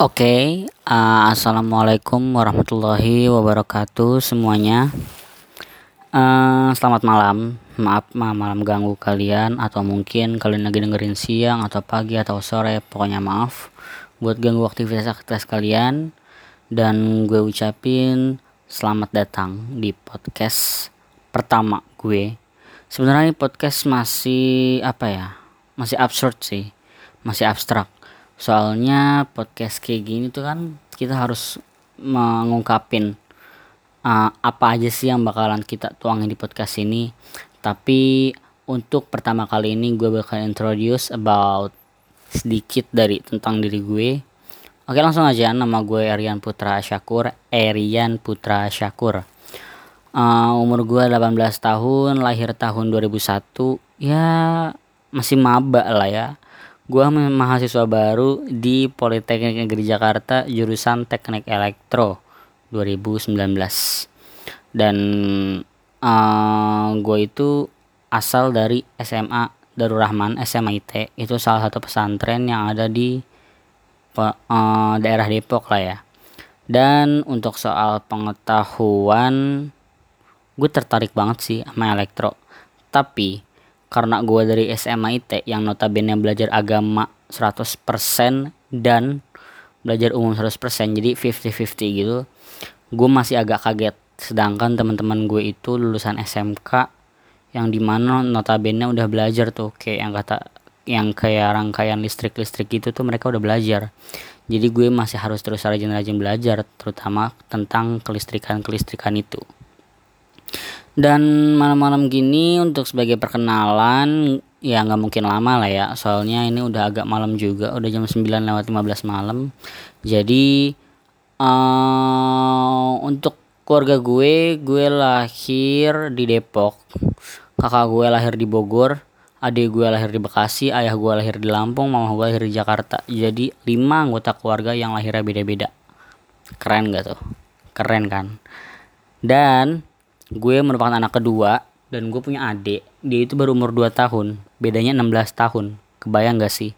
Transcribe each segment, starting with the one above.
Oke, uh, assalamualaikum warahmatullahi wabarakatuh semuanya. Uh, selamat malam, maaf ma malam ganggu kalian atau mungkin kalian lagi dengerin siang atau pagi atau sore, pokoknya maaf buat ganggu aktivitas-aktivitas kalian. Dan gue ucapin selamat datang di podcast pertama gue. Sebenarnya podcast masih apa ya? Masih absurd sih, masih abstrak soalnya podcast kayak gini tuh kan kita harus mengungkapin uh, apa aja sih yang bakalan kita tuangin di podcast ini. Tapi untuk pertama kali ini gue bakal introduce about sedikit dari tentang diri gue. Oke langsung aja. Nama gue Arian Putra Syakur Arian Putra Syakur. Uh, umur gue 18 tahun lahir tahun 2001 ya masih maba lah ya Gua mahasiswa baru di Politeknik Negeri Jakarta jurusan Teknik Elektro 2019. Dan uh, gue itu asal dari SMA Darul Rahman SMA IT itu salah satu pesantren yang ada di uh, daerah Depok lah ya. Dan untuk soal pengetahuan gue tertarik banget sih sama elektro. Tapi karena gue dari SMA IT yang notabene belajar agama 100% dan belajar umum 100% jadi 50-50 gitu. Gue masih agak kaget. Sedangkan teman-teman gue itu lulusan SMK yang di mana notabene udah belajar tuh kayak yang kata yang kayak rangkaian listrik-listrik gitu tuh mereka udah belajar. Jadi gue masih harus terus rajin-rajin belajar terutama tentang kelistrikan-kelistrikan itu dan malam-malam gini untuk sebagai perkenalan ya nggak mungkin lama lah ya. Soalnya ini udah agak malam juga udah jam 9 lewat 15 malam. Jadi uh, untuk keluarga gue gue lahir di Depok. Kakak gue lahir di Bogor adik gue lahir di Bekasi ayah gue lahir di Lampung mama gue lahir di Jakarta. Jadi lima anggota keluarga yang lahirnya beda-beda. Keren gak tuh? Keren kan? Dan gue merupakan anak kedua dan gue punya adik. Dia itu baru umur 2 tahun. Bedanya 16 tahun. Kebayang gak sih?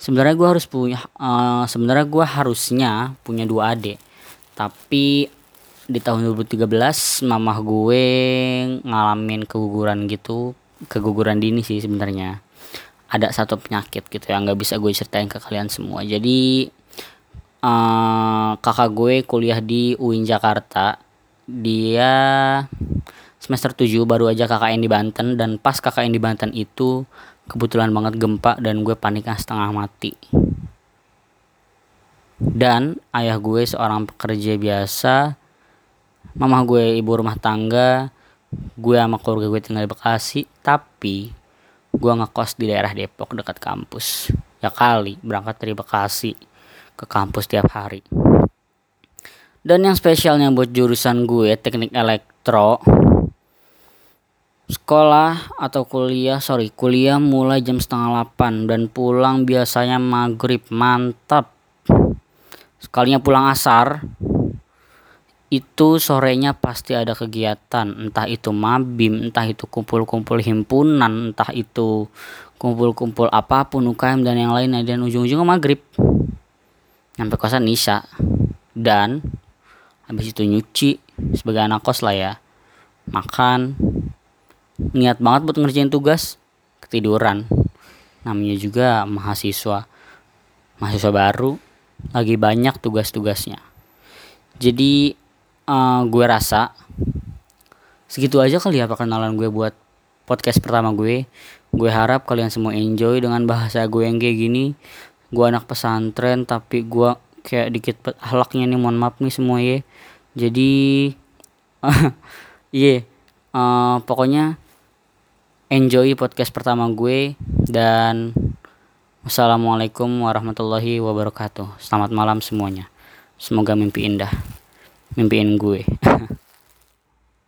Sebenarnya gue harus punya uh, sebenarnya gue harusnya punya dua adik. Tapi di tahun 2013 mamah gue ngalamin keguguran gitu. Keguguran dini sih sebenarnya. Ada satu penyakit gitu yang nggak bisa gue ceritain ke kalian semua. Jadi uh, kakak gue kuliah di UIN Jakarta dia semester 7 baru aja KKN di Banten dan pas KKN di Banten itu kebetulan banget gempa dan gue paniknya setengah mati. Dan ayah gue seorang pekerja biasa mama gue ibu rumah tangga gue sama keluarga gue tinggal di Bekasi tapi gue ngekos di daerah Depok dekat kampus. Ya kali berangkat dari Bekasi ke kampus tiap hari dan yang spesialnya buat jurusan gue teknik elektro sekolah atau kuliah sorry kuliah mulai jam setengah 8 dan pulang biasanya maghrib mantap. Sekalinya pulang asar itu sorenya pasti ada kegiatan. Entah itu mabim entah itu kumpul-kumpul himpunan entah itu kumpul-kumpul apa pun UKM dan yang lainnya. Dan ujung-ujungnya maghrib. Sampai kosan Nisa. Dan habis itu nyuci sebagai anak kos lah ya. Makan. Niat banget buat ngerjain tugas. Ketiduran. Namanya juga mahasiswa. Mahasiswa baru. Lagi banyak tugas-tugasnya. Jadi uh, gue rasa segitu aja kali ya perkenalan gue buat podcast pertama gue. Gue harap kalian semua enjoy dengan bahasa gue yang kayak gini. Gue anak pesantren tapi gue kayak dikit halaknya nih mohon maaf nih semua ya jadi iya yeah, uh, pokoknya enjoy podcast pertama gue dan wassalamualaikum warahmatullahi wabarakatuh. Selamat malam semuanya. Semoga mimpi indah. Mimpiin gue